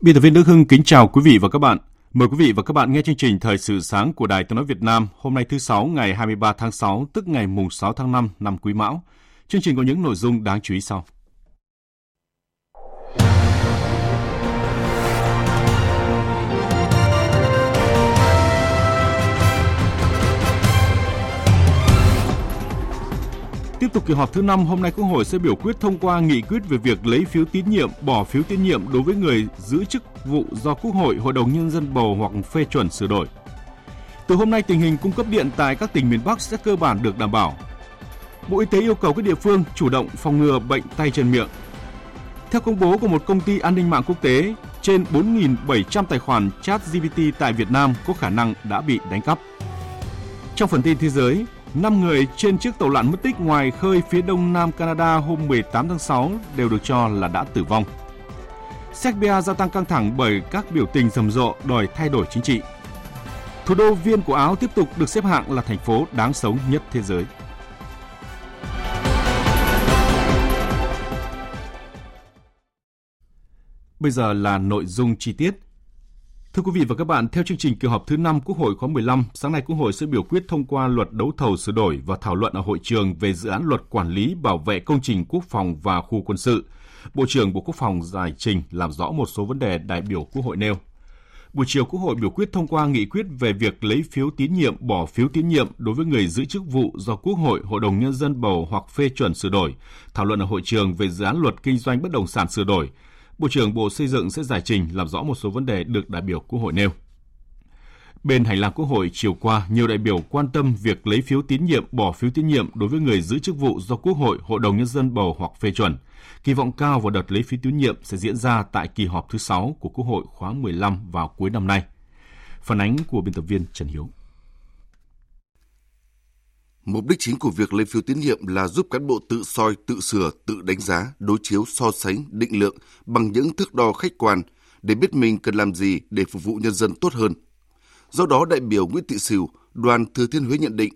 Biên tập viên Đức Hưng kính chào quý vị và các bạn. Mời quý vị và các bạn nghe chương trình Thời sự sáng của Đài Tiếng nói Việt Nam hôm nay thứ sáu, ngày 23 tháng 6 tức ngày mùng 6 tháng 5 năm Quý Mão. Chương trình có những nội dung đáng chú ý sau. Tiếp tục kỳ họp thứ 5, hôm nay Quốc hội sẽ biểu quyết thông qua nghị quyết về việc lấy phiếu tín nhiệm, bỏ phiếu tín nhiệm đối với người giữ chức vụ do Quốc hội, Hội đồng Nhân dân bầu hoặc phê chuẩn sửa đổi. Từ hôm nay, tình hình cung cấp điện tại các tỉnh miền Bắc sẽ cơ bản được đảm bảo. Bộ Y tế yêu cầu các địa phương chủ động phòng ngừa bệnh tay chân miệng. Theo công bố của một công ty an ninh mạng quốc tế, trên 4.700 tài khoản chat GPT tại Việt Nam có khả năng đã bị đánh cắp. Trong phần tin thế giới, 5 người trên chiếc tàu lặn mất tích ngoài khơi phía đông nam Canada hôm 18 tháng 6 đều được cho là đã tử vong. Serbia gia tăng căng thẳng bởi các biểu tình rầm rộ, đòi thay đổi chính trị. Thủ đô Viên của Áo tiếp tục được xếp hạng là thành phố đáng sống nhất thế giới. Bây giờ là nội dung chi tiết. Thưa quý vị và các bạn, theo chương trình kỳ họp thứ 5 Quốc hội khóa 15, sáng nay Quốc hội sẽ biểu quyết thông qua luật đấu thầu sửa đổi và thảo luận ở hội trường về dự án luật quản lý bảo vệ công trình quốc phòng và khu quân sự. Bộ trưởng Bộ Quốc phòng giải trình làm rõ một số vấn đề đại biểu Quốc hội nêu. Buổi chiều Quốc hội biểu quyết thông qua nghị quyết về việc lấy phiếu tín nhiệm bỏ phiếu tín nhiệm đối với người giữ chức vụ do Quốc hội, Hội đồng Nhân dân bầu hoặc phê chuẩn sửa đổi, thảo luận ở hội trường về dự án luật kinh doanh bất động sản sửa đổi, Bộ trưởng Bộ Xây dựng sẽ giải trình làm rõ một số vấn đề được đại biểu Quốc hội nêu. Bên hành lang Quốc hội chiều qua, nhiều đại biểu quan tâm việc lấy phiếu tín nhiệm, bỏ phiếu tín nhiệm đối với người giữ chức vụ do Quốc hội, Hội đồng Nhân dân bầu hoặc phê chuẩn. Kỳ vọng cao vào đợt lấy phiếu tín nhiệm sẽ diễn ra tại kỳ họp thứ 6 của Quốc hội khóa 15 vào cuối năm nay. Phản ánh của biên tập viên Trần Hiếu. Mục đích chính của việc lấy phiếu tín nhiệm là giúp cán bộ tự soi, tự sửa, tự đánh giá, đối chiếu, so sánh, định lượng bằng những thước đo khách quan để biết mình cần làm gì để phục vụ nhân dân tốt hơn. Do đó, đại biểu Nguyễn Thị Sửu, đoàn Thừa Thiên Huế nhận định,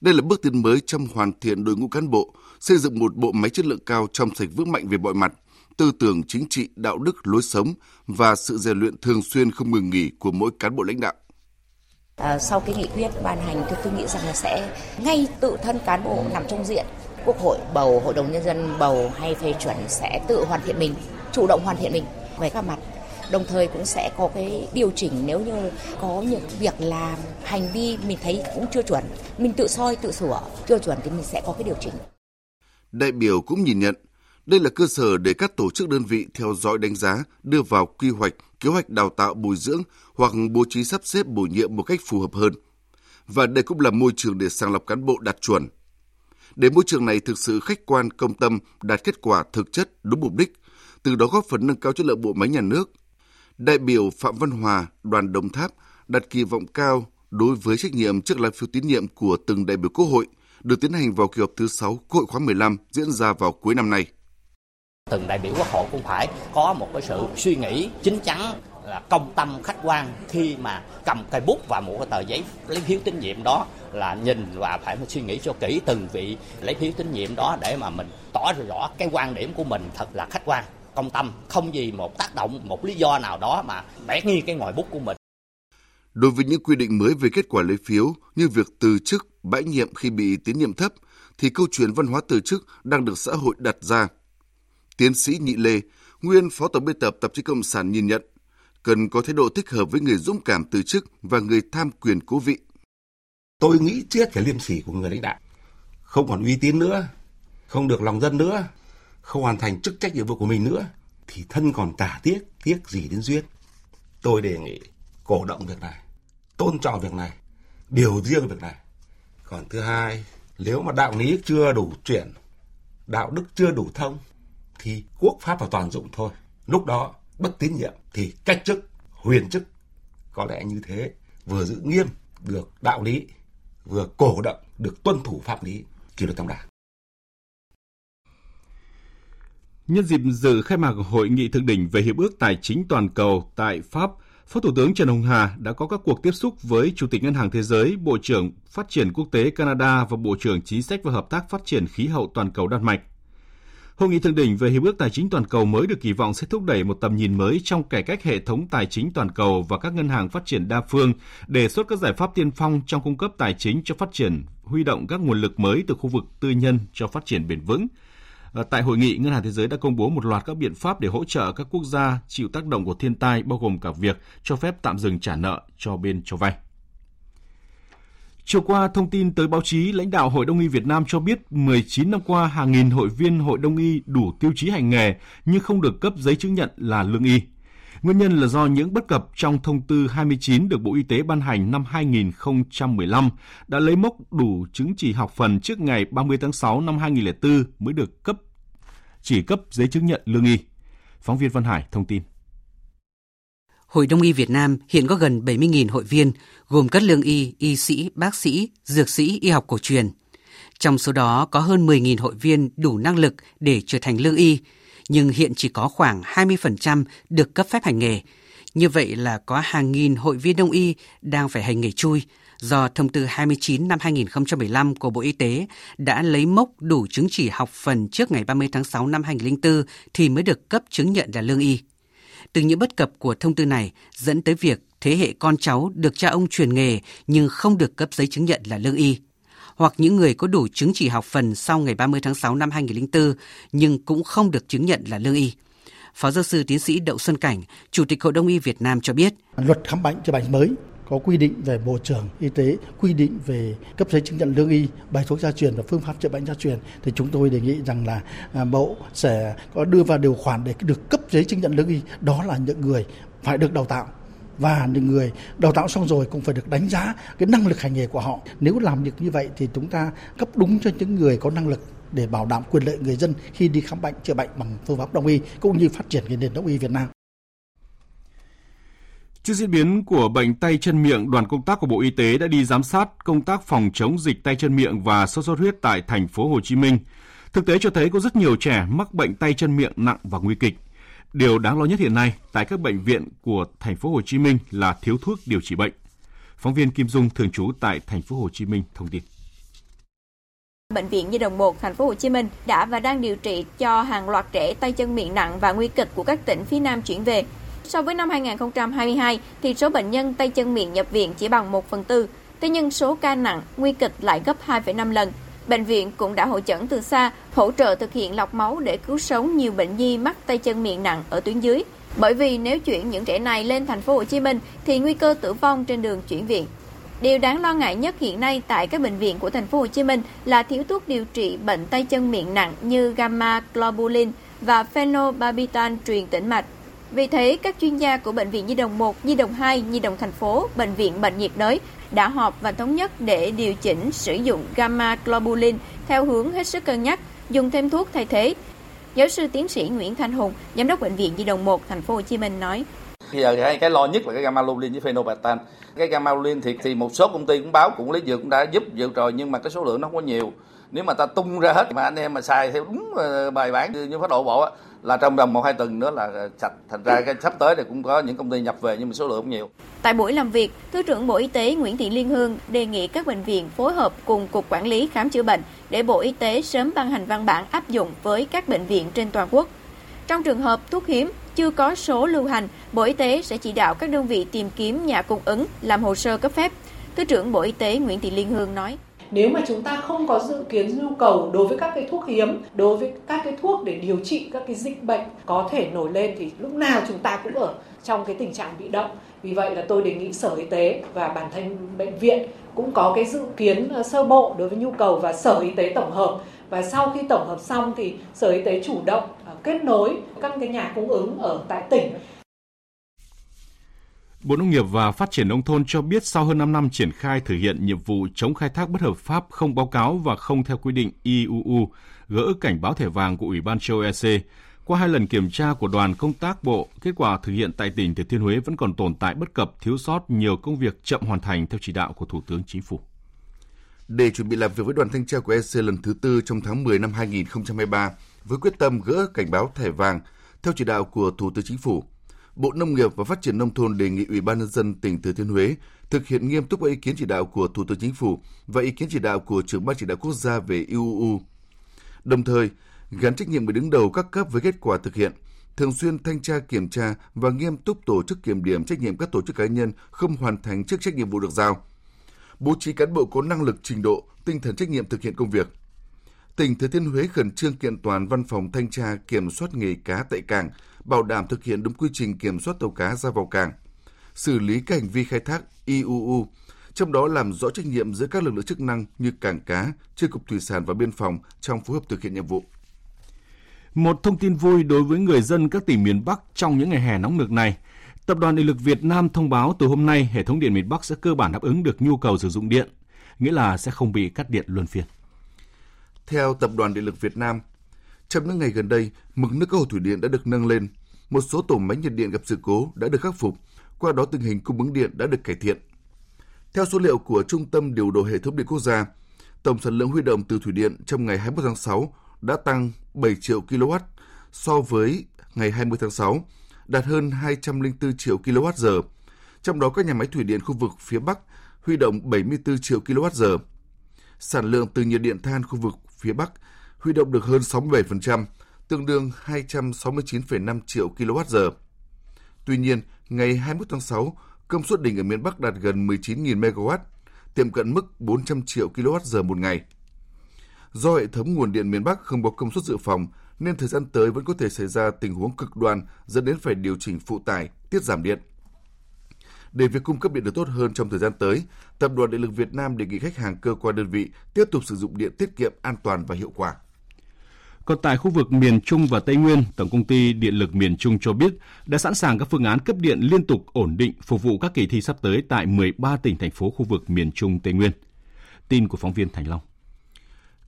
đây là bước tiến mới trong hoàn thiện đội ngũ cán bộ, xây dựng một bộ máy chất lượng cao trong sạch vững mạnh về mọi mặt, tư tưởng chính trị, đạo đức, lối sống và sự rèn luyện thường xuyên không ngừng nghỉ của mỗi cán bộ lãnh đạo. À, sau cái nghị quyết ban hành tôi tôi nghĩ rằng là sẽ ngay tự thân cán bộ nằm trong diện quốc hội bầu hội đồng nhân dân bầu hay phê chuẩn sẽ tự hoàn thiện mình chủ động hoàn thiện mình về các mặt. Đồng thời cũng sẽ có cái điều chỉnh nếu như có những việc làm hành vi mình thấy cũng chưa chuẩn mình tự soi tự sửa chưa chuẩn thì mình sẽ có cái điều chỉnh. Đại biểu cũng nhìn nhận đây là cơ sở để các tổ chức đơn vị theo dõi đánh giá, đưa vào quy hoạch, kế hoạch đào tạo bồi dưỡng hoặc bố trí sắp xếp bổ nhiệm một cách phù hợp hơn. Và đây cũng là môi trường để sàng lọc cán bộ đạt chuẩn. Để môi trường này thực sự khách quan, công tâm, đạt kết quả thực chất, đúng mục đích, từ đó góp phần nâng cao chất lượng bộ máy nhà nước. Đại biểu Phạm Văn Hòa, đoàn Đồng Tháp đặt kỳ vọng cao đối với trách nhiệm trước lá phiếu tín nhiệm của từng đại biểu Quốc hội được tiến hành vào kỳ họp thứ 6 Quốc hội khóa 15 diễn ra vào cuối năm nay từng đại biểu quốc hội cũng phải có một cái sự suy nghĩ chính chắn là công tâm khách quan khi mà cầm cây bút và một cái tờ giấy lấy phiếu tín nhiệm đó là nhìn và phải suy nghĩ cho kỹ từng vị lấy phiếu tín nhiệm đó để mà mình tỏ rõ cái quan điểm của mình thật là khách quan công tâm không gì một tác động một lý do nào đó mà bẻ nghi cái ngòi bút của mình. Đối với những quy định mới về kết quả lấy phiếu như việc từ chức, bãi nhiệm khi bị tín nhiệm thấp, thì câu chuyện văn hóa từ chức đang được xã hội đặt ra. Tiến sĩ Nhị Lê, nguyên phó tổng biên tập tạp chí Cộng sản nhìn nhận, cần có thái độ thích hợp với người dũng cảm từ chức và người tham quyền cố vị. Tôi nghĩ chết cái liêm sỉ của người lãnh đạo. Không còn uy tín nữa, không được lòng dân nữa, không hoàn thành chức trách nhiệm vụ của mình nữa thì thân còn tả tiếc, tiếc gì đến duyên. Tôi đề nghị cổ động việc này, tôn trọng việc này, điều riêng việc này. Còn thứ hai, nếu mà đạo lý chưa đủ chuyển, đạo đức chưa đủ thông, thì quốc pháp và toàn dụng thôi. Lúc đó, bất tín nhiệm thì cách chức, huyền chức. Có lẽ như thế, vừa giữ nghiêm được đạo lý, vừa cổ động được tuân thủ pháp lý kỷ luật trong đảng. Nhân dịp dự khai mạc hội nghị thượng đỉnh về hiệp ước tài chính toàn cầu tại Pháp, Phó Thủ tướng Trần Hồng Hà đã có các cuộc tiếp xúc với Chủ tịch Ngân hàng Thế giới, Bộ trưởng Phát triển Quốc tế Canada và Bộ trưởng Chính sách và Hợp tác Phát triển Khí hậu Toàn cầu Đan Mạch. Hội nghị thượng đỉnh về hiệp ước tài chính toàn cầu mới được kỳ vọng sẽ thúc đẩy một tầm nhìn mới trong cải cách hệ thống tài chính toàn cầu và các ngân hàng phát triển đa phương, đề xuất các giải pháp tiên phong trong cung cấp tài chính cho phát triển, huy động các nguồn lực mới từ khu vực tư nhân cho phát triển bền vững. Ờ, tại hội nghị, Ngân hàng Thế giới đã công bố một loạt các biện pháp để hỗ trợ các quốc gia chịu tác động của thiên tai, bao gồm cả việc cho phép tạm dừng trả nợ cho bên cho vay. Chiều qua, thông tin tới báo chí, lãnh đạo Hội Đông y Việt Nam cho biết 19 năm qua, hàng nghìn hội viên Hội Đông y đủ tiêu chí hành nghề nhưng không được cấp giấy chứng nhận là lương y. Nguyên nhân là do những bất cập trong thông tư 29 được Bộ Y tế ban hành năm 2015 đã lấy mốc đủ chứng chỉ học phần trước ngày 30 tháng 6 năm 2004 mới được cấp chỉ cấp giấy chứng nhận lương y. Phóng viên Văn Hải thông tin. Hội Đông y Việt Nam hiện có gần 70.000 hội viên, gồm các lương y, y sĩ, bác sĩ, dược sĩ, y học cổ truyền. Trong số đó có hơn 10.000 hội viên đủ năng lực để trở thành lương y, nhưng hiện chỉ có khoảng 20% được cấp phép hành nghề. Như vậy là có hàng nghìn hội viên đông y đang phải hành nghề chui do thông tư 29 năm 2015 của Bộ Y tế đã lấy mốc đủ chứng chỉ học phần trước ngày 30 tháng 6 năm 2004 thì mới được cấp chứng nhận là lương y. Từ những bất cập của thông tư này dẫn tới việc thế hệ con cháu được cha ông truyền nghề nhưng không được cấp giấy chứng nhận là lương y hoặc những người có đủ chứng chỉ học phần sau ngày 30 tháng 6 năm 2004 nhưng cũng không được chứng nhận là lương y. Phó giáo sư tiến sĩ Đậu Xuân Cảnh, Chủ tịch Hội Đông y Việt Nam cho biết. Luật khám bệnh chữa bệnh mới có quy định về bộ trưởng y tế, quy định về cấp giấy chứng nhận lương y, bài thuốc gia truyền và phương pháp chữa bệnh gia truyền thì chúng tôi đề nghị rằng là à, bộ sẽ có đưa vào điều khoản để được cấp giấy chứng nhận lương y, đó là những người phải được đào tạo và những người đào tạo xong rồi cũng phải được đánh giá cái năng lực hành nghề của họ. Nếu làm được như vậy thì chúng ta cấp đúng cho những người có năng lực để bảo đảm quyền lợi người dân khi đi khám bệnh chữa bệnh bằng phương pháp đông y cũng như phát triển cái nền đông y Việt Nam. Trước diễn biến của bệnh tay chân miệng, đoàn công tác của Bộ Y tế đã đi giám sát công tác phòng chống dịch tay chân miệng và sốt xuất huyết tại thành phố Hồ Chí Minh. Thực tế cho thấy có rất nhiều trẻ mắc bệnh tay chân miệng nặng và nguy kịch. Điều đáng lo nhất hiện nay tại các bệnh viện của thành phố Hồ Chí Minh là thiếu thuốc điều trị bệnh. Phóng viên Kim Dung thường trú tại thành phố Hồ Chí Minh thông tin. Bệnh viện Nhi đồng 1 thành phố Hồ Chí Minh đã và đang điều trị cho hàng loạt trẻ tay chân miệng nặng và nguy kịch của các tỉnh phía Nam chuyển về. So với năm 2022 thì số bệnh nhân tay chân miệng nhập viện chỉ bằng 1 phần tư, thế nhưng số ca nặng, nguy kịch lại gấp 2,5 lần. Bệnh viện cũng đã hội chẩn từ xa, hỗ trợ thực hiện lọc máu để cứu sống nhiều bệnh nhi mắc tay chân miệng nặng ở tuyến dưới. Bởi vì nếu chuyển những trẻ này lên thành phố Hồ Chí Minh thì nguy cơ tử vong trên đường chuyển viện. Điều đáng lo ngại nhất hiện nay tại các bệnh viện của thành phố Hồ Chí Minh là thiếu thuốc điều trị bệnh tay chân miệng nặng như gamma globulin và phenobarbital truyền tĩnh mạch. Vì thế, các chuyên gia của Bệnh viện Nhi đồng 1, Nhi đồng 2, Nhi đồng thành phố, Bệnh viện Bệnh nhiệt đới đã họp và thống nhất để điều chỉnh sử dụng gamma globulin theo hướng hết sức cân nhắc, dùng thêm thuốc thay thế. Giáo sư tiến sĩ Nguyễn Thanh Hùng, giám đốc bệnh viện Nhi đồng 1 thành phố Hồ Chí Minh nói: Bây giờ hai cái lo nhất là cái gamma globulin với phenobarbital. Cái gamma globulin thì thì một số công ty cũng báo cũng lấy dược cũng đã giúp dược rồi nhưng mà cái số lượng nó không có nhiều. Nếu mà ta tung ra hết mà anh em mà xài theo đúng ờ, bài bản như phát độ bộ á, là trong vòng một hai tuần nữa là ờ, sạch thành ra cái sắp tới thì cũng có những công ty nhập về nhưng mà số lượng không nhiều. Tại buổi làm việc, thứ trưởng bộ y tế nguyễn thị liên hương đề nghị các bệnh viện phối hợp cùng cục quản lý khám chữa bệnh để bộ y tế sớm ban hành văn bản áp dụng với các bệnh viện trên toàn quốc. Trong trường hợp thuốc hiếm, chưa có số lưu hành, bộ y tế sẽ chỉ đạo các đơn vị tìm kiếm nhà cung ứng, làm hồ sơ cấp phép. Thứ trưởng bộ y tế nguyễn thị liên hương nói nếu mà chúng ta không có dự kiến nhu cầu đối với các cái thuốc hiếm, đối với các cái thuốc để điều trị các cái dịch bệnh có thể nổi lên thì lúc nào chúng ta cũng ở trong cái tình trạng bị động. Vì vậy là tôi đề nghị sở y tế và bản thân bệnh viện cũng có cái dự kiến ờ, sơ bộ đối với nhu cầu và sở y tế tổng hợp. Và sau khi tổng hợp xong thì sở y tế chủ động ờ, kết nối các cái nhà cung ứng ở tại tỉnh Bộ Nông nghiệp và Phát triển Nông thôn cho biết sau hơn 5 năm triển khai thực hiện nhiệm vụ chống khai thác bất hợp pháp không báo cáo và không theo quy định IUU, gỡ cảnh báo thẻ vàng của Ủy ban châu EC, qua hai lần kiểm tra của đoàn công tác Bộ, kết quả thực hiện tại tỉnh Thừa Thiên Huế vẫn còn tồn tại bất cập, thiếu sót nhiều công việc chậm hoàn thành theo chỉ đạo của Thủ tướng Chính phủ. Để chuẩn bị làm việc với đoàn thanh tra của EC lần thứ tư trong tháng 10 năm 2023, với quyết tâm gỡ cảnh báo thẻ vàng, theo chỉ đạo của Thủ tướng Chính phủ, Bộ Nông nghiệp và Phát triển Nông thôn đề nghị Ủy ban Nhân dân tỉnh Thừa Thiên Huế thực hiện nghiêm túc các ý kiến chỉ đạo của Thủ tướng Chính phủ và ý kiến chỉ đạo của trưởng ban chỉ đạo quốc gia về IUU. Đồng thời, gắn trách nhiệm người đứng đầu các cấp với kết quả thực hiện, thường xuyên thanh tra kiểm tra và nghiêm túc tổ chức kiểm điểm trách nhiệm các tổ chức cá nhân không hoàn thành chức trách nhiệm vụ được giao. Bố trí cán bộ có năng lực trình độ, tinh thần trách nhiệm thực hiện công việc. Tỉnh Thừa Thiên Huế khẩn trương kiện toàn văn phòng thanh tra kiểm soát nghề cá tại cảng, bảo đảm thực hiện đúng quy trình kiểm soát tàu cá ra vào cảng, xử lý các hành vi khai thác IUU, trong đó làm rõ trách nhiệm giữa các lực lượng chức năng như cảng cá, chi cục thủy sản và biên phòng trong phối hợp thực hiện nhiệm vụ. Một thông tin vui đối với người dân các tỉnh miền Bắc trong những ngày hè nóng nực này. Tập đoàn Điện lực Việt Nam thông báo từ hôm nay hệ thống điện miền Bắc sẽ cơ bản đáp ứng được nhu cầu sử dụng điện, nghĩa là sẽ không bị cắt điện luân phiên. Theo Tập đoàn Điện lực Việt Nam, trong những ngày gần đây, mực nước các hồ thủy điện đã được nâng lên, một số tổ máy nhiệt điện gặp sự cố đã được khắc phục, qua đó tình hình cung ứng điện đã được cải thiện. Theo số liệu của Trung tâm Điều độ Hệ thống Điện Quốc gia, tổng sản lượng huy động từ thủy điện trong ngày 21 tháng 6 đã tăng 7 triệu kW so với ngày 20 tháng 6, đạt hơn 204 triệu kWh. Trong đó các nhà máy thủy điện khu vực phía Bắc huy động 74 triệu kWh. Sản lượng từ nhiệt điện than khu vực phía Bắc huy động được hơn 67%, tương đương 269,5 triệu kWh. Tuy nhiên, ngày 21 tháng 6, công suất đỉnh ở miền Bắc đạt gần 19.000 MW, tiệm cận mức 400 triệu kWh một ngày. Do hệ thống nguồn điện miền Bắc không có công suất dự phòng, nên thời gian tới vẫn có thể xảy ra tình huống cực đoan dẫn đến phải điều chỉnh phụ tải, tiết giảm điện. Để việc cung cấp điện được tốt hơn trong thời gian tới, Tập đoàn Điện lực Việt Nam đề nghị khách hàng cơ quan đơn vị tiếp tục sử dụng điện tiết kiệm, an toàn và hiệu quả. Còn tại khu vực miền Trung và Tây Nguyên, Tổng công ty Điện lực miền Trung cho biết đã sẵn sàng các phương án cấp điện liên tục ổn định phục vụ các kỳ thi sắp tới tại 13 tỉnh thành phố khu vực miền Trung Tây Nguyên. Tin của phóng viên Thành Long.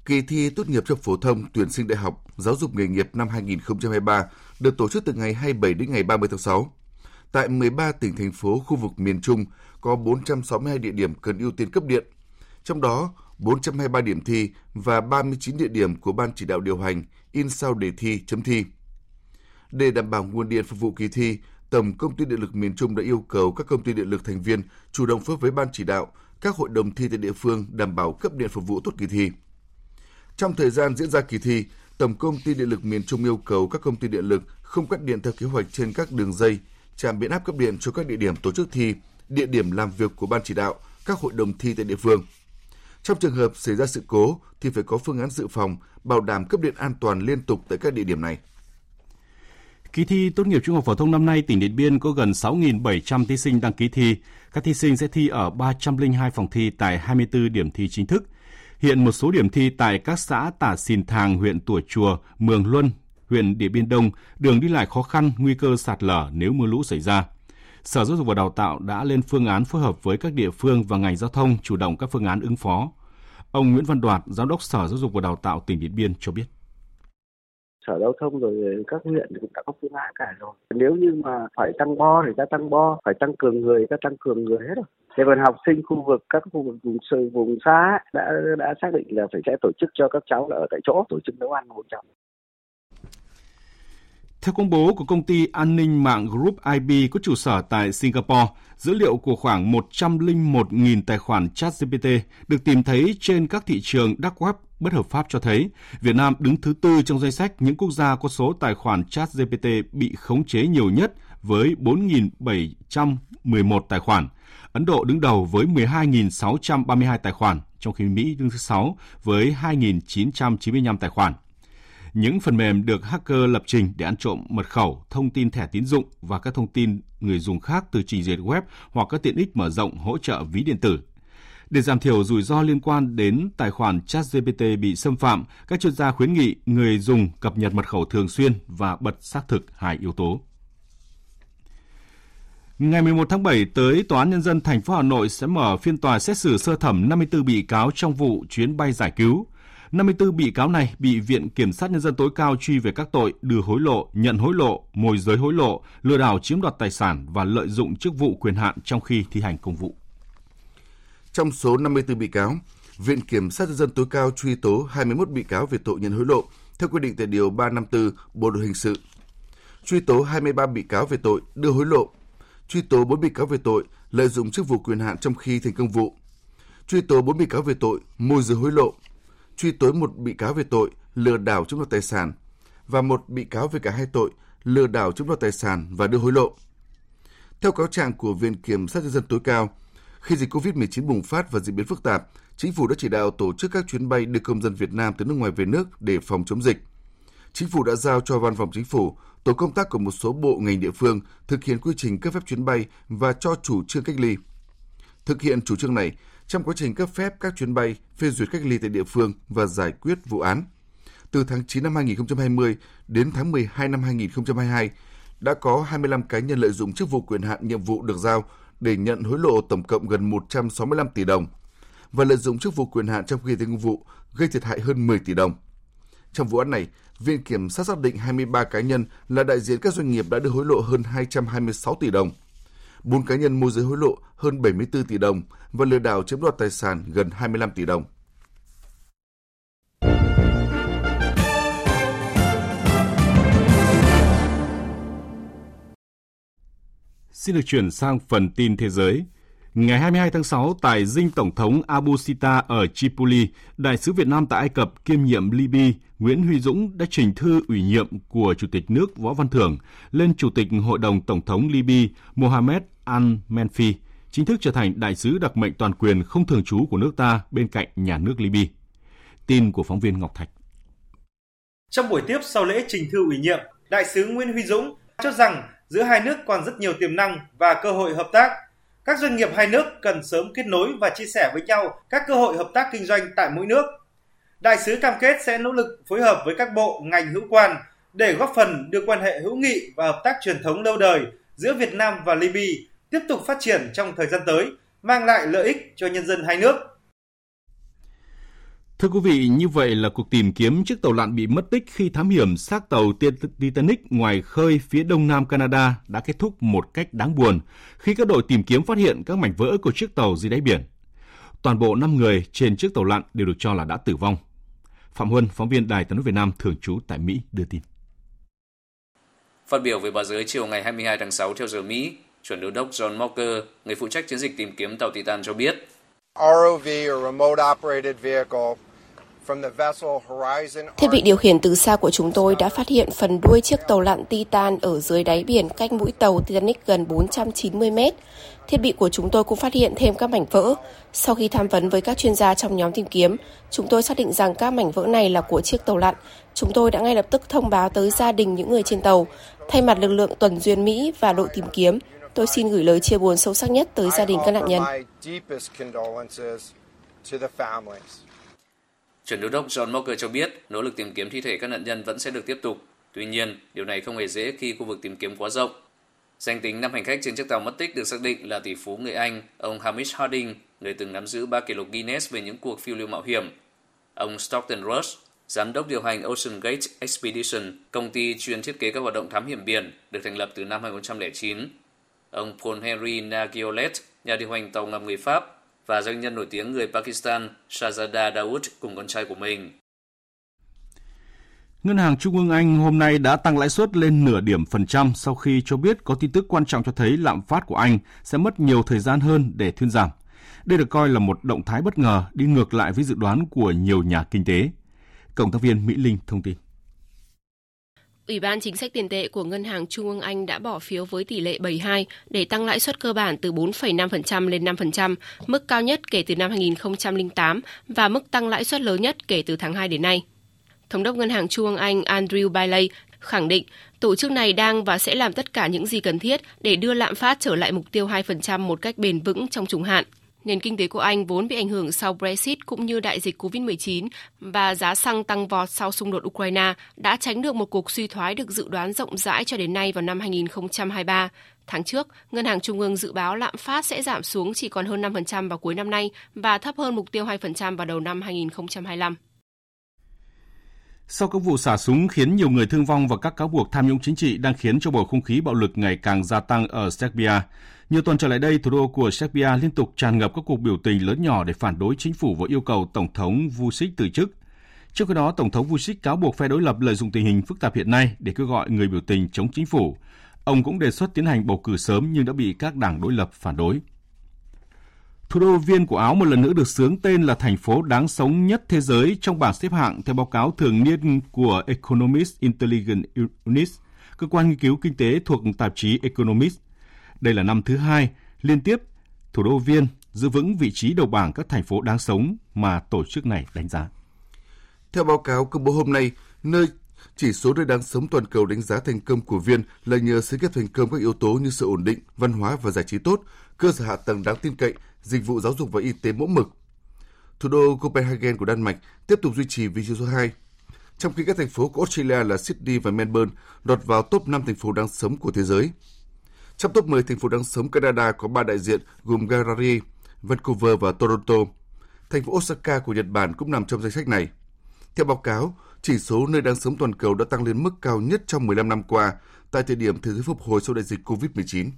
Kỳ thi tốt nghiệp trung phổ thông tuyển sinh đại học giáo dục nghề nghiệp năm 2023 được tổ chức từ ngày 27 đến ngày 30 tháng 6. Tại 13 tỉnh thành phố khu vực miền Trung có 462 địa điểm cần ưu tiên cấp điện. Trong đó, 423 điểm thi và 39 địa điểm của Ban chỉ đạo điều hành in sau đề thi chấm thi. Để đảm bảo nguồn điện phục vụ kỳ thi, Tổng công ty điện lực miền Trung đã yêu cầu các công ty điện lực thành viên chủ động phối với ban chỉ đạo, các hội đồng thi tại địa phương đảm bảo cấp điện phục vụ tốt kỳ thi. Trong thời gian diễn ra kỳ thi, Tổng công ty điện lực miền Trung yêu cầu các công ty điện lực không cắt điện theo kế hoạch trên các đường dây, trạm biến áp cấp điện cho các địa điểm tổ chức thi, địa điểm làm việc của ban chỉ đạo, các hội đồng thi tại địa phương. Trong trường hợp xảy ra sự cố thì phải có phương án dự phòng, bảo đảm cấp điện an toàn liên tục tại các địa điểm này. Kỳ thi tốt nghiệp trung học phổ thông năm nay, tỉnh Điện Biên có gần 6.700 thí sinh đăng ký thi. Các thí sinh sẽ thi ở 302 phòng thi tại 24 điểm thi chính thức. Hiện một số điểm thi tại các xã Tả Xìn Thàng, huyện Tủa Chùa, Mường Luân, huyện Điện Biên Đông, đường đi lại khó khăn, nguy cơ sạt lở nếu mưa lũ xảy ra. Sở Giáo dục và Đào tạo đã lên phương án phối hợp với các địa phương và ngành giao thông chủ động các phương án ứng phó. Ông Nguyễn Văn Đoạt, Giám đốc Sở Giáo dục và Đào tạo tỉnh Điện Biên cho biết. Sở Giao thông rồi các huyện cũng đã có phương án cả rồi. Nếu như mà phải tăng bo thì ta tăng bo, phải tăng cường người ta tăng cường người hết rồi. Thế còn học sinh khu vực các khu vực vùng sâu vùng xa đã đã xác định là phải sẽ tổ chức cho các cháu là ở tại chỗ tổ chức nấu ăn hỗ trợ. Theo công bố của công ty an ninh mạng Group IB có trụ sở tại Singapore, dữ liệu của khoảng 101.000 tài khoản ChatGPT được tìm thấy trên các thị trường dark web bất hợp pháp cho thấy Việt Nam đứng thứ tư trong danh sách những quốc gia có số tài khoản ChatGPT bị khống chế nhiều nhất với 4.711 tài khoản. Ấn Độ đứng đầu với 12.632 tài khoản, trong khi Mỹ đứng thứ 6 với 2.995 tài khoản. Những phần mềm được hacker lập trình để ăn trộm mật khẩu, thông tin thẻ tín dụng và các thông tin người dùng khác từ trình duyệt web hoặc các tiện ích mở rộng hỗ trợ ví điện tử. Để giảm thiểu rủi ro liên quan đến tài khoản ChatGPT bị xâm phạm, các chuyên gia khuyến nghị người dùng cập nhật mật khẩu thường xuyên và bật xác thực hai yếu tố. Ngày 11 tháng 7 tới Tòa án Nhân dân thành phố Hà Nội sẽ mở phiên tòa xét xử sơ thẩm 54 bị cáo trong vụ chuyến bay giải cứu. 54 bị cáo này bị Viện Kiểm sát Nhân dân tối cao truy về các tội đưa hối lộ, nhận hối lộ, môi giới hối lộ, lừa đảo chiếm đoạt tài sản và lợi dụng chức vụ quyền hạn trong khi thi hành công vụ. Trong số 54 bị cáo, Viện Kiểm sát Nhân dân tối cao truy tố 21 bị cáo về tội nhận hối lộ, theo quy định tại Điều 354 Bộ Luật Hình sự. Truy tố 23 bị cáo về tội đưa hối lộ, truy tố 4 bị cáo về tội lợi dụng chức vụ quyền hạn trong khi thành công vụ, truy tố 4 bị cáo về tội môi giới hối lộ, truy tố một bị cáo về tội lừa đảo chiếm đoạt tài sản và một bị cáo về cả hai tội lừa đảo chiếm đoạt tài sản và đưa hối lộ. Theo cáo trạng của Viện Kiểm sát nhân dân tối cao, khi dịch COVID-19 bùng phát và diễn biến phức tạp, chính phủ đã chỉ đạo tổ chức các chuyến bay đưa công dân Việt Nam từ nước ngoài về nước để phòng chống dịch. Chính phủ đã giao cho Văn phòng Chính phủ, tổ công tác của một số bộ ngành địa phương thực hiện quy trình cấp phép chuyến bay và cho chủ trương cách ly. Thực hiện chủ trương này, trong quá trình cấp phép các chuyến bay, phê duyệt cách ly tại địa phương và giải quyết vụ án. Từ tháng 9 năm 2020 đến tháng 12 năm 2022, đã có 25 cá nhân lợi dụng chức vụ quyền hạn nhiệm vụ được giao để nhận hối lộ tổng cộng gần 165 tỷ đồng và lợi dụng chức vụ quyền hạn trong khi thi công vụ gây thiệt hại hơn 10 tỷ đồng. Trong vụ án này, Viện Kiểm sát xác định 23 cá nhân là đại diện các doanh nghiệp đã đưa hối lộ hơn 226 tỷ đồng. 4 cá nhân môi giới hối lộ hơn 74 tỷ đồng và lừa đảo chiếm đoạt tài sản gần 25 tỷ đồng. Xin được chuyển sang phần tin thế giới. Ngày 22 tháng 6, tại dinh Tổng thống Abu Sita ở Tripoli, Đại sứ Việt Nam tại Ai Cập kiêm nhiệm Libya Nguyễn Huy Dũng đã trình thư ủy nhiệm của Chủ tịch nước Võ Văn Thưởng lên Chủ tịch Hội đồng Tổng thống Libya Mohamed Al-Menfi, chính thức trở thành đại sứ đặc mệnh toàn quyền không thường trú của nước ta bên cạnh nhà nước Libya. Tin của phóng viên Ngọc Thạch. Trong buổi tiếp sau lễ trình thư ủy nhiệm, Đại sứ Nguyễn Huy Dũng cho rằng giữa hai nước còn rất nhiều tiềm năng và cơ hội hợp tác. Các doanh nghiệp hai nước cần sớm kết nối và chia sẻ với nhau các cơ hội hợp tác kinh doanh tại mỗi nước. Đại sứ cam kết sẽ nỗ lực phối hợp với các bộ, ngành hữu quan để góp phần đưa quan hệ hữu nghị và hợp tác truyền thống lâu đời giữa Việt Nam và Libya tiếp tục phát triển trong thời gian tới, mang lại lợi ích cho nhân dân hai nước. Thưa quý vị, như vậy là cuộc tìm kiếm chiếc tàu lặn bị mất tích khi thám hiểm xác tàu Titanic ngoài khơi phía đông nam Canada đã kết thúc một cách đáng buồn khi các đội tìm kiếm phát hiện các mảnh vỡ của chiếc tàu dưới đáy biển. Toàn bộ 5 người trên chiếc tàu lặn đều được cho là đã tử vong. Phạm Huân, phóng viên Đài tiếng nói Việt Nam thường trú tại Mỹ đưa tin. Phát biểu với báo giới chiều ngày 22 tháng 6 theo giờ Mỹ, chuẩn đô đốc John Mocker, người phụ trách chiến dịch tìm kiếm tàu Titan cho biết, ROV or remote operated vehicle Thiết bị điều khiển từ xa của chúng tôi đã phát hiện phần đuôi chiếc tàu lặn Titan ở dưới đáy biển cách mũi tàu Titanic gần 490 mét. Thiết bị của chúng tôi cũng phát hiện thêm các mảnh vỡ. Sau khi tham vấn với các chuyên gia trong nhóm tìm kiếm, chúng tôi xác định rằng các mảnh vỡ này là của chiếc tàu lặn. Chúng tôi đã ngay lập tức thông báo tới gia đình những người trên tàu. Thay mặt lực lượng tuần duyên Mỹ và đội tìm kiếm, tôi xin gửi lời chia buồn sâu sắc nhất tới gia đình các nạn nhân. Chuẩn đô đốc John Mocker cho biết nỗ lực tìm kiếm thi thể các nạn nhân vẫn sẽ được tiếp tục. Tuy nhiên, điều này không hề dễ khi khu vực tìm kiếm quá rộng. Danh tính năm hành khách trên chiếc tàu mất tích được xác định là tỷ phú người Anh, ông Hamish Harding, người từng nắm giữ 3 kỷ lục Guinness về những cuộc phiêu lưu mạo hiểm. Ông Stockton Ross, giám đốc điều hành Ocean Gate Expedition, công ty chuyên thiết kế các hoạt động thám hiểm biển, được thành lập từ năm 2009. Ông Paul Henry Nagiolet, nhà điều hành tàu ngầm người Pháp, và doanh nhân nổi tiếng người Pakistan Shahzada Dawood cùng con trai của mình. Ngân hàng Trung ương Anh hôm nay đã tăng lãi suất lên nửa điểm phần trăm sau khi cho biết có tin tức quan trọng cho thấy lạm phát của Anh sẽ mất nhiều thời gian hơn để thuyên giảm. Đây được coi là một động thái bất ngờ đi ngược lại với dự đoán của nhiều nhà kinh tế. Cộng tác viên Mỹ Linh thông tin. Ủy ban chính sách tiền tệ của Ngân hàng Trung ương Anh đã bỏ phiếu với tỷ lệ 72 để tăng lãi suất cơ bản từ 4,5% lên 5%, mức cao nhất kể từ năm 2008 và mức tăng lãi suất lớn nhất kể từ tháng 2 đến nay. Thống đốc Ngân hàng Trung ương Anh Andrew Bailey khẳng định tổ chức này đang và sẽ làm tất cả những gì cần thiết để đưa lạm phát trở lại mục tiêu 2% một cách bền vững trong trung hạn. Nền kinh tế của Anh vốn bị ảnh hưởng sau Brexit cũng như đại dịch COVID-19 và giá xăng tăng vọt sau xung đột Ukraine đã tránh được một cuộc suy thoái được dự đoán rộng rãi cho đến nay vào năm 2023. Tháng trước, Ngân hàng Trung ương dự báo lạm phát sẽ giảm xuống chỉ còn hơn 5% vào cuối năm nay và thấp hơn mục tiêu 2% vào đầu năm 2025. Sau các vụ xả súng khiến nhiều người thương vong và các cáo buộc tham nhũng chính trị đang khiến cho bầu không khí bạo lực ngày càng gia tăng ở Serbia, nhiều tuần trở lại đây, thủ đô của Serbia liên tục tràn ngập các cuộc biểu tình lớn nhỏ để phản đối chính phủ và yêu cầu Tổng thống Vučić từ chức. Trước khi đó, Tổng thống Vučić cáo buộc phe đối lập lợi dụng tình hình phức tạp hiện nay để kêu gọi người biểu tình chống chính phủ. Ông cũng đề xuất tiến hành bầu cử sớm nhưng đã bị các đảng đối lập phản đối. Thủ đô Viên của Áo một lần nữa được sướng tên là thành phố đáng sống nhất thế giới trong bảng xếp hạng theo báo cáo thường niên của Economist Intelligence Unit, cơ quan nghiên cứu kinh tế thuộc tạp chí Economist. Đây là năm thứ hai liên tiếp thủ đô Viên giữ vững vị trí đầu bảng các thành phố đáng sống mà tổ chức này đánh giá. Theo báo cáo công bố hôm nay, nơi chỉ số nơi đáng sống toàn cầu đánh giá thành công của Viên là nhờ sự kết thành công các yếu tố như sự ổn định, văn hóa và giải trí tốt, cơ sở hạ tầng đáng tin cậy, dịch vụ giáo dục và y tế mẫu mực. Thủ đô Copenhagen của Đan Mạch tiếp tục duy trì vị trí số 2. Trong khi các thành phố của Australia là Sydney và Melbourne lọt vào top 5 thành phố đáng sống của thế giới. Trong top 10 thành phố đáng sống Canada có 3 đại diện gồm Calgary, Vancouver và Toronto. Thành phố Osaka của Nhật Bản cũng nằm trong danh sách này. Theo báo cáo, chỉ số nơi đang sống toàn cầu đã tăng lên mức cao nhất trong 15 năm qua tại thời điểm thế giới phục hồi sau đại dịch COVID-19.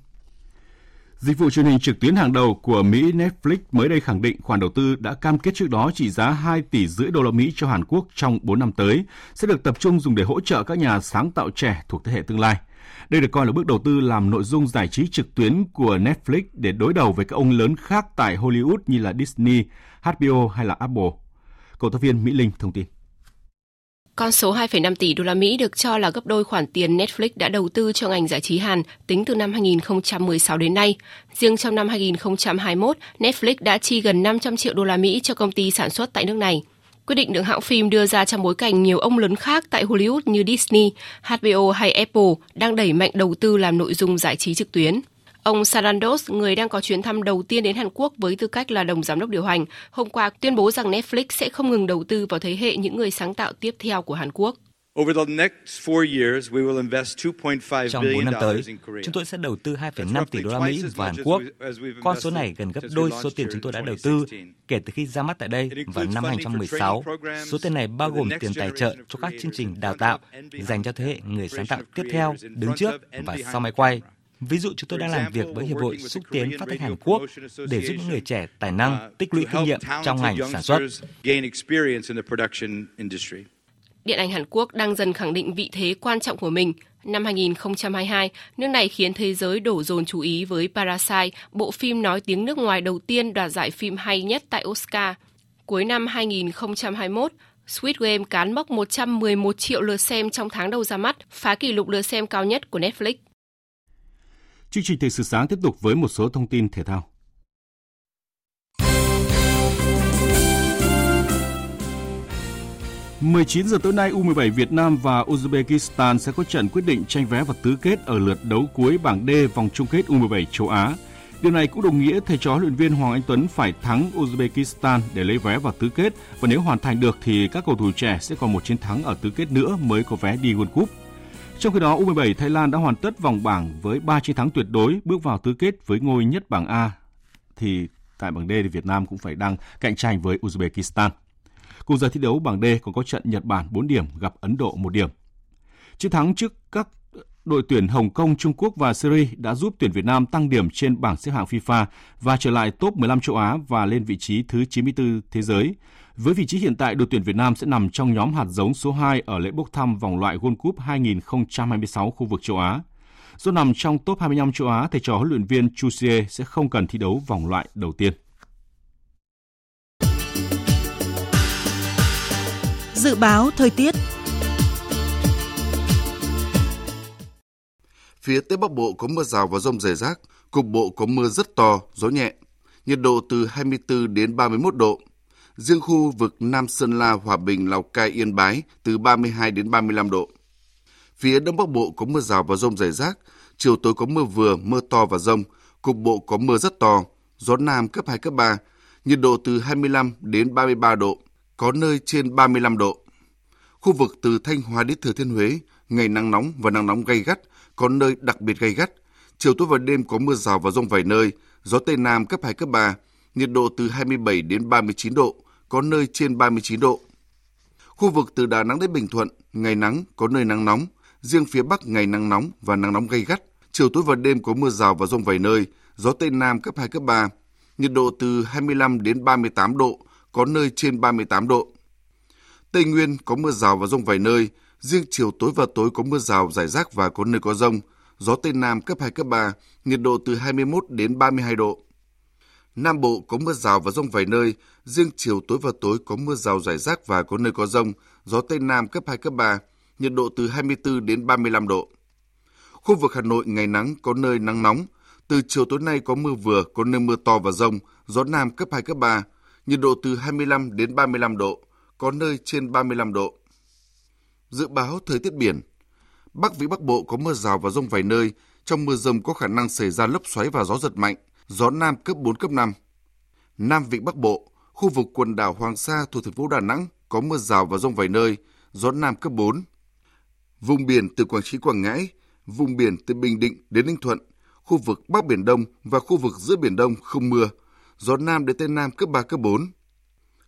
Dịch vụ truyền hình trực tuyến hàng đầu của Mỹ Netflix mới đây khẳng định khoản đầu tư đã cam kết trước đó trị giá 2 tỷ rưỡi đô la Mỹ cho Hàn Quốc trong 4 năm tới sẽ được tập trung dùng để hỗ trợ các nhà sáng tạo trẻ thuộc thế hệ tương lai. Đây được coi là bước đầu tư làm nội dung giải trí trực tuyến của Netflix để đối đầu với các ông lớn khác tại Hollywood như là Disney, HBO hay là Apple. Cộng tác viên Mỹ Linh thông tin. Con số 2,5 tỷ đô la Mỹ được cho là gấp đôi khoản tiền Netflix đã đầu tư cho ngành giải trí Hàn tính từ năm 2016 đến nay. Riêng trong năm 2021, Netflix đã chi gần 500 triệu đô la Mỹ cho công ty sản xuất tại nước này. Quyết định được hãng phim đưa ra trong bối cảnh nhiều ông lớn khác tại Hollywood như Disney, HBO hay Apple đang đẩy mạnh đầu tư làm nội dung giải trí trực tuyến. Ông Sarandos, người đang có chuyến thăm đầu tiên đến Hàn Quốc với tư cách là đồng giám đốc điều hành, hôm qua tuyên bố rằng Netflix sẽ không ngừng đầu tư vào thế hệ những người sáng tạo tiếp theo của Hàn Quốc. Trong 4 năm tới, chúng tôi sẽ đầu tư 2,5 tỷ đô la Mỹ vào Hàn Quốc. Con số này gần gấp đôi số tiền chúng tôi đã đầu tư kể từ khi ra mắt tại đây vào năm 2016. Số tiền này bao gồm tiền tài trợ cho các chương trình đào tạo dành cho thế hệ người sáng tạo tiếp theo, đứng trước và sau máy quay. Ví dụ chúng tôi đang làm việc với Hiệp hội xúc tiến phát thanh Hàn Quốc để giúp những người trẻ tài năng tích lũy kinh nghiệm trong ngành sản xuất. Điện ảnh Hàn Quốc đang dần khẳng định vị thế quan trọng của mình. Năm 2022, nước này khiến thế giới đổ dồn chú ý với Parasite, bộ phim nói tiếng nước ngoài đầu tiên đoạt giải phim hay nhất tại Oscar. Cuối năm 2021, Squid Game cán mốc 111 triệu lượt xem trong tháng đầu ra mắt, phá kỷ lục lượt xem cao nhất của Netflix. Chương trình thời sự sáng tiếp tục với một số thông tin thể thao. 19 giờ tối nay U17 Việt Nam và Uzbekistan sẽ có trận quyết định tranh vé vào tứ kết ở lượt đấu cuối bảng D vòng chung kết U17 châu Á. Điều này cũng đồng nghĩa thầy trò huấn luyện viên Hoàng Anh Tuấn phải thắng Uzbekistan để lấy vé vào tứ kết và nếu hoàn thành được thì các cầu thủ trẻ sẽ còn một chiến thắng ở tứ kết nữa mới có vé đi World Cup. Trong khi đó, U17 Thái Lan đã hoàn tất vòng bảng với 3 chiến thắng tuyệt đối bước vào tứ kết với ngôi nhất bảng A. Thì tại bảng D thì Việt Nam cũng phải đang cạnh tranh với Uzbekistan. Cùng giờ thi đấu bảng D còn có trận Nhật Bản 4 điểm gặp Ấn Độ 1 điểm. Chiến thắng trước các đội tuyển Hồng Kông, Trung Quốc và Syria đã giúp tuyển Việt Nam tăng điểm trên bảng xếp hạng FIFA và trở lại top 15 châu Á và lên vị trí thứ 94 thế giới. Với vị trí hiện tại, đội tuyển Việt Nam sẽ nằm trong nhóm hạt giống số 2 ở lễ bốc thăm vòng loại World Cup 2026 khu vực châu Á. Do nằm trong top 25 châu Á, thầy trò huấn luyện viên Chu Xie sẽ không cần thi đấu vòng loại đầu tiên. Dự báo thời tiết Phía Tây Bắc Bộ có mưa rào và rông rải rác, cục bộ có mưa rất to, gió nhẹ. Nhiệt độ từ 24 đến 31 độ. Riêng khu vực Nam Sơn La, Hòa Bình, Lào Cai, Yên Bái từ 32 đến 35 độ. Phía Đông Bắc Bộ có mưa rào và rông rải rác, chiều tối có mưa vừa, mưa to và rông, cục bộ có mưa rất to, gió Nam cấp 2, cấp 3, nhiệt độ từ 25 đến 33 độ, có nơi trên 35 độ. Khu vực từ Thanh Hóa đến Thừa Thiên Huế, ngày nắng nóng và nắng nóng gay gắt, có nơi đặc biệt gay gắt. Chiều tối và đêm có mưa rào và rông vài nơi, gió Tây Nam cấp 2, cấp 3, nhiệt độ từ 27 đến 39 độ, có nơi trên 39 độ. Khu vực từ Đà Nẵng đến Bình Thuận, ngày nắng, có nơi nắng nóng, riêng phía Bắc ngày nắng nóng và nắng nóng gay gắt. Chiều tối và đêm có mưa rào và rông vài nơi, gió Tây Nam cấp 2, cấp 3, nhiệt độ từ 25 đến 38 độ, có nơi trên 38 độ. Tây Nguyên có mưa rào và rông vài nơi, riêng chiều tối và tối có mưa rào rải rác và có nơi có rông, gió Tây Nam cấp 2, cấp 3, nhiệt độ từ 21 đến 32 độ. Nam Bộ có mưa rào và rông vài nơi, riêng chiều tối và tối có mưa rào rải rác và có nơi có rông, gió Tây Nam cấp 2, cấp 3, nhiệt độ từ 24 đến 35 độ. Khu vực Hà Nội ngày nắng có nơi nắng nóng, từ chiều tối nay có mưa vừa, có nơi mưa to và rông, gió Nam cấp 2, cấp 3, nhiệt độ từ 25 đến 35 độ, có nơi trên 35 độ. Dự báo thời tiết biển Bắc Vĩ Bắc Bộ có mưa rào và rông vài nơi, trong mưa rông có khả năng xảy ra lốc xoáy và gió giật mạnh, gió Nam cấp 4, cấp 5. Nam Vịnh Bắc Bộ, khu vực quần đảo Hoàng Sa thuộc thành phố Đà Nẵng có mưa rào và rông vài nơi, gió Nam cấp 4. Vùng biển từ Quảng Trị Quảng Ngãi, vùng biển từ Bình Định đến Ninh Thuận, khu vực Bắc Biển Đông và khu vực giữa Biển Đông không mưa, gió Nam đến Tây Nam cấp 3, cấp 4.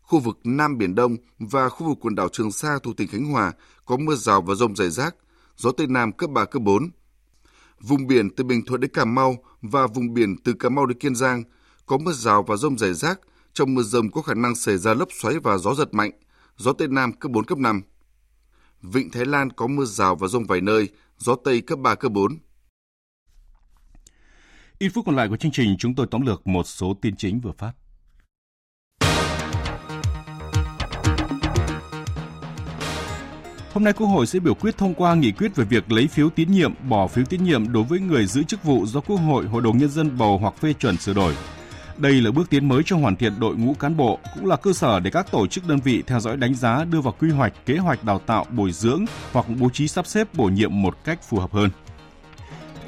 Khu vực Nam Biển Đông và khu vực quần đảo Trường Sa thuộc tỉnh Khánh Hòa có mưa rào và rông rải rác, gió Tây Nam cấp 3, cấp 4. Vùng biển từ Bình Thuận đến Cà Mau và vùng biển từ Cà Mau đến Kiên Giang có mưa rào và rông rải rác, trong mưa rông có khả năng xảy ra lốc xoáy và gió giật mạnh, gió Tây Nam cấp 4, cấp 5. Vịnh Thái Lan có mưa rào và rông vài nơi, gió Tây cấp 3, cấp 4. Ít phút còn lại của chương trình, chúng tôi tóm lược một số tin chính vừa phát. Hôm nay Quốc hội sẽ biểu quyết thông qua nghị quyết về việc lấy phiếu tín nhiệm, bỏ phiếu tín nhiệm đối với người giữ chức vụ do Quốc hội, Hội đồng Nhân dân bầu hoặc phê chuẩn sửa đổi. Đây là bước tiến mới trong hoàn thiện đội ngũ cán bộ, cũng là cơ sở để các tổ chức đơn vị theo dõi đánh giá đưa vào quy hoạch, kế hoạch đào tạo, bồi dưỡng hoặc bố trí sắp xếp bổ nhiệm một cách phù hợp hơn.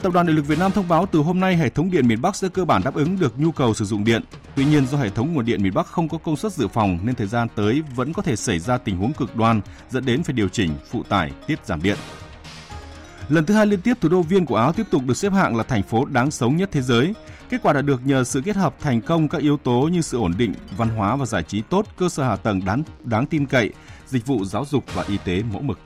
Tập đoàn Điện lực Việt Nam thông báo từ hôm nay hệ thống điện miền Bắc sẽ cơ bản đáp ứng được nhu cầu sử dụng điện. Tuy nhiên do hệ thống nguồn điện miền Bắc không có công suất dự phòng nên thời gian tới vẫn có thể xảy ra tình huống cực đoan dẫn đến phải điều chỉnh phụ tải tiết giảm điện. Lần thứ hai liên tiếp thủ đô Viên của Áo tiếp tục được xếp hạng là thành phố đáng sống nhất thế giới. Kết quả đạt được nhờ sự kết hợp thành công các yếu tố như sự ổn định, văn hóa và giải trí tốt, cơ sở hạ tầng đáng đáng tin cậy, dịch vụ giáo dục và y tế mẫu mực.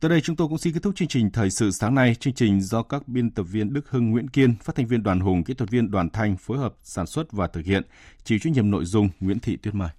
Tới đây chúng tôi cũng xin kết thúc chương trình Thời sự sáng nay. Chương trình do các biên tập viên Đức Hưng, Nguyễn Kiên, phát thanh viên Đoàn Hùng, kỹ thuật viên Đoàn Thanh phối hợp sản xuất và thực hiện. Chịu trách nhiệm nội dung Nguyễn Thị Tuyết Mai.